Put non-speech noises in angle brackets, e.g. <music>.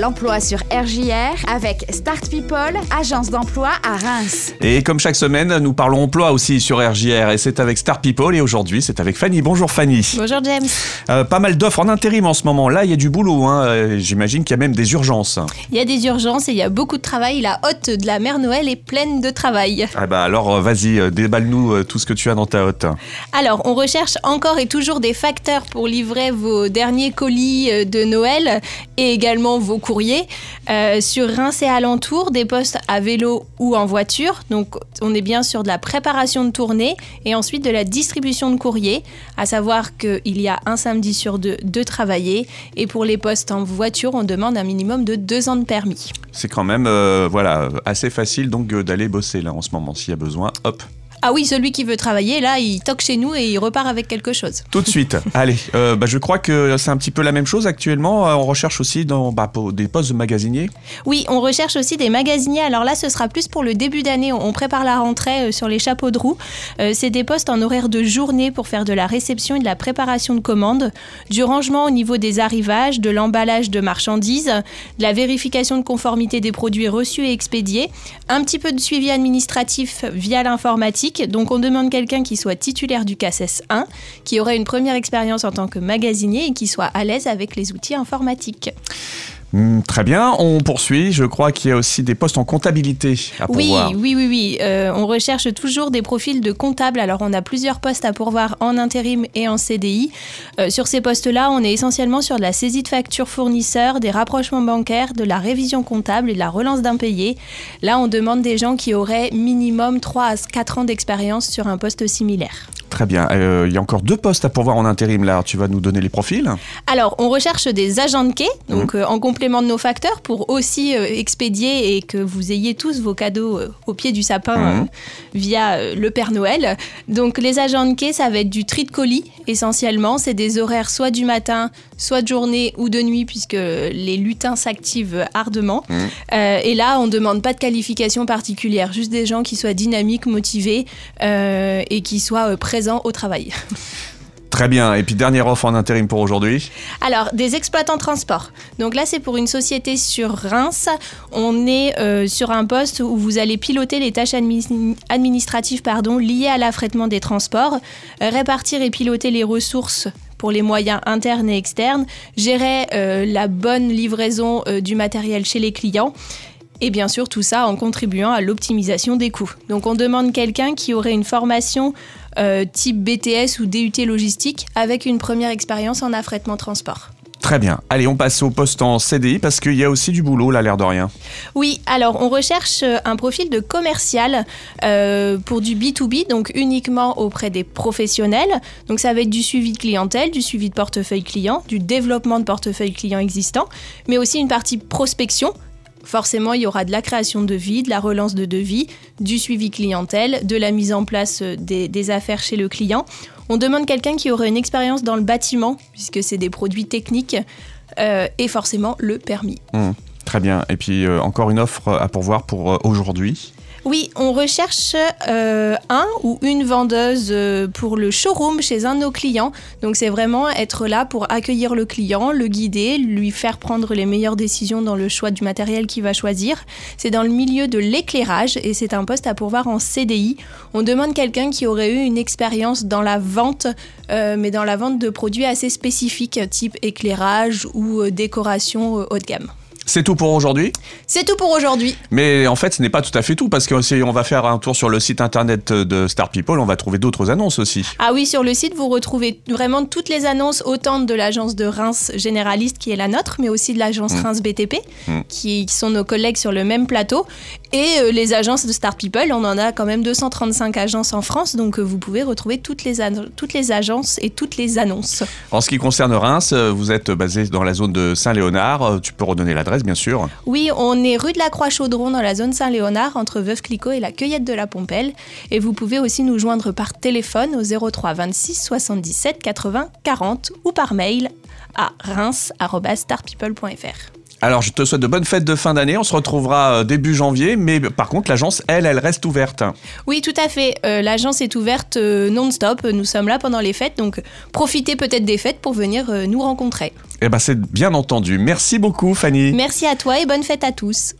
l'emploi sur RJR avec Start People, agence d'emploi à Reims. Et comme chaque semaine, nous parlons emploi aussi sur RJR et c'est avec Start People et aujourd'hui c'est avec Fanny. Bonjour Fanny. Bonjour James. Euh, pas mal d'offres en intérim en ce moment. Là, il y a du boulot. hein. Euh, J'imagine qu'il y a même des urgences. Il y a des urgences et il y a beaucoup de travail. La hotte de la mère Noël est pleine de travail. Ah bah alors euh, vas-y, déballe-nous tout ce que tu as dans ta hotte. Alors, on recherche encore et toujours des facteurs pour livrer vos derniers colis de Noël et également vos Euh, sur Reims et alentour, des postes à vélo ou en voiture. Donc, on est bien sur de la préparation de tournée et ensuite de la distribution de courrier. À savoir qu'il y a un samedi sur deux de travailler. Et pour les postes en voiture, on demande un minimum de deux ans de permis. C'est quand même euh, voilà assez facile donc euh, d'aller bosser là en ce moment s'il y a besoin. Hop, Ah oui, celui qui veut travailler, là, il toque chez nous et il repart avec quelque chose. tout de suite. <laughs> Allez, euh, bah, je crois que c'est un petit peu la même chose actuellement. Euh, On recherche aussi dans bah, pour des postes de magasinier. Oui, on recherche aussi des magasiniers. Alors là, ce sera plus pour le début d'année. On prépare la rentrée euh, sur les chapeaux de roue. Euh, c'est des postes en horaire de journée pour faire de la réception et de la préparation de commandes, du rangement au niveau des arrivages, de l'emballage de marchandises, de la vérification de conformité des produits reçus et expédiés, un petit peu de suivi administratif via l'informatique. Donc on demande quelqu'un qui soit titulaire du CACES 1, qui aurait une première expérience en tant que magasinier et qui soit à l'aise avec les outils informatiques. Hmm, très bien, on poursuit. Je crois qu'il y a aussi des postes en comptabilité à Oui, pourvoir. oui, oui, oui. Euh, on recherche toujours des profils de comptables. Alors, on a plusieurs postes à pourvoir en intérim et en CDI. Euh, sur ces postes-là, on est essentiellement sur de la saisie de factures fournisseurs, des rapprochements bancaires, de la révision comptable et de la relance d'impayés. Là, on demande des gens qui auraient minimum 3 à 4 ans d'expérience sur un poste similaire. Très bien. Euh, il y a encore deux postes à pourvoir en intérim là. Tu vas nous donner les profils. Alors, on recherche des agents de quai, donc euh, en complément de nos facteurs, pour aussi euh, expédier et que vous ayez tous vos cadeaux au pied du sapin Mhm. via le Père Noël. Donc, les agents de quai, ça va être du tri de colis essentiellement. C'est des horaires soit du matin, soit de journée ou de nuit, puisque les lutins s'activent ardemment. Mhm. Et là, on ne demande pas de qualification particulière, juste des gens qui soient dynamiques, motivés et qui soient euh, au travail. Très bien. Et puis dernière offre en intérim pour aujourd'hui. Alors, des exploitants transport. Donc là, c'est pour une société sur Reims. On est euh, sur un poste où vous allez piloter les tâches admi- administratives pardon, liées à l'affrètement des transports, euh, répartir et piloter les ressources pour les moyens internes et externes, gérer euh, la bonne livraison euh, du matériel chez les clients. Et bien sûr, tout ça en contribuant à l'optimisation des coûts. Donc, on demande quelqu'un qui aurait une formation euh, type BTS ou DUT logistique avec une première expérience en affrètement transport. Très bien. Allez, on passe au poste en CDI parce qu'il y a aussi du boulot là, l'air de rien. Oui, alors on recherche euh, un profil de commercial euh, pour du B2B, donc uniquement auprès des professionnels. Donc ça va être du suivi de clientèle, du suivi de portefeuille client, du développement de portefeuille client existant, mais aussi une partie prospection. Forcément, il y aura de la création de devis, de la relance de devis, du suivi clientèle, de la mise en place euh, des, affaires chez le client. On demande quelqu'un qui aurait une expérience dans le bâtiment, puisque c'est des produits techniques, euh, et forcément le permis. Hmm, Très bien. Et puis euh, encore une offre à pourvoir pour aujourd'hui. Oui, on recherche euh, un ou une vendeuse euh, pour le showroom chez un de nos clients. Donc c'est vraiment être là pour accueillir le client, le guider, lui faire prendre les meilleures décisions dans le choix du matériel qu'il va choisir. C'est dans le milieu de l'éclairage et c'est un poste à pourvoir en CDI. On demande quelqu'un qui aurait eu une expérience dans la vente, euh, mais dans la vente de produits assez spécifiques, type éclairage ou décoration haut de gamme. C'est tout pour aujourd'hui. C'est tout pour aujourd'hui. Mais en fait, ce n'est pas tout à fait tout parce que si on va faire un tour sur le site internet de Star People, on va trouver d'autres annonces aussi. Ah oui, sur le site, vous retrouvez vraiment toutes les annonces, autant de l'agence de Reims généraliste qui est la nôtre, mais aussi de l'agence Mm. Reims BTP, Mm. qui, qui sont nos collègues sur le même plateau. Et euh, les agences de Start People, on en a quand même 235 agences en France, donc euh, vous pouvez retrouver toutes les, toutes les agences et toutes les annonces. En ce qui concerne Reims, euh, vous êtes basé dans la zone de Saint-Léonard. Tu peux redonner l'adresse, bien sûr. Oui, on est rue de la Croix-Chaudron dans la zone Saint-Léonard, entre Veuve Clicquot et la Cueillette de la Pompelle. Et vous pouvez aussi nous joindre par téléphone au 03 26 77 80 40 ou par mail à reims.starpeople.fr. Alors, je te souhaite de bonnes fêtes de fin d'année. On se retrouvera euh, début janvier, mais par contre, l'agence, elle, elle reste ouverte. Oui, tout à fait. Euh, L'agence est ouverte euh, non-stop. Nous sommes là pendant les fêtes, donc profitez peut-être des fêtes pour venir euh, nous rencontrer. Eh ben, c'est bien entendu. Merci beaucoup, Fanny. Merci à toi et bonne fête à tous.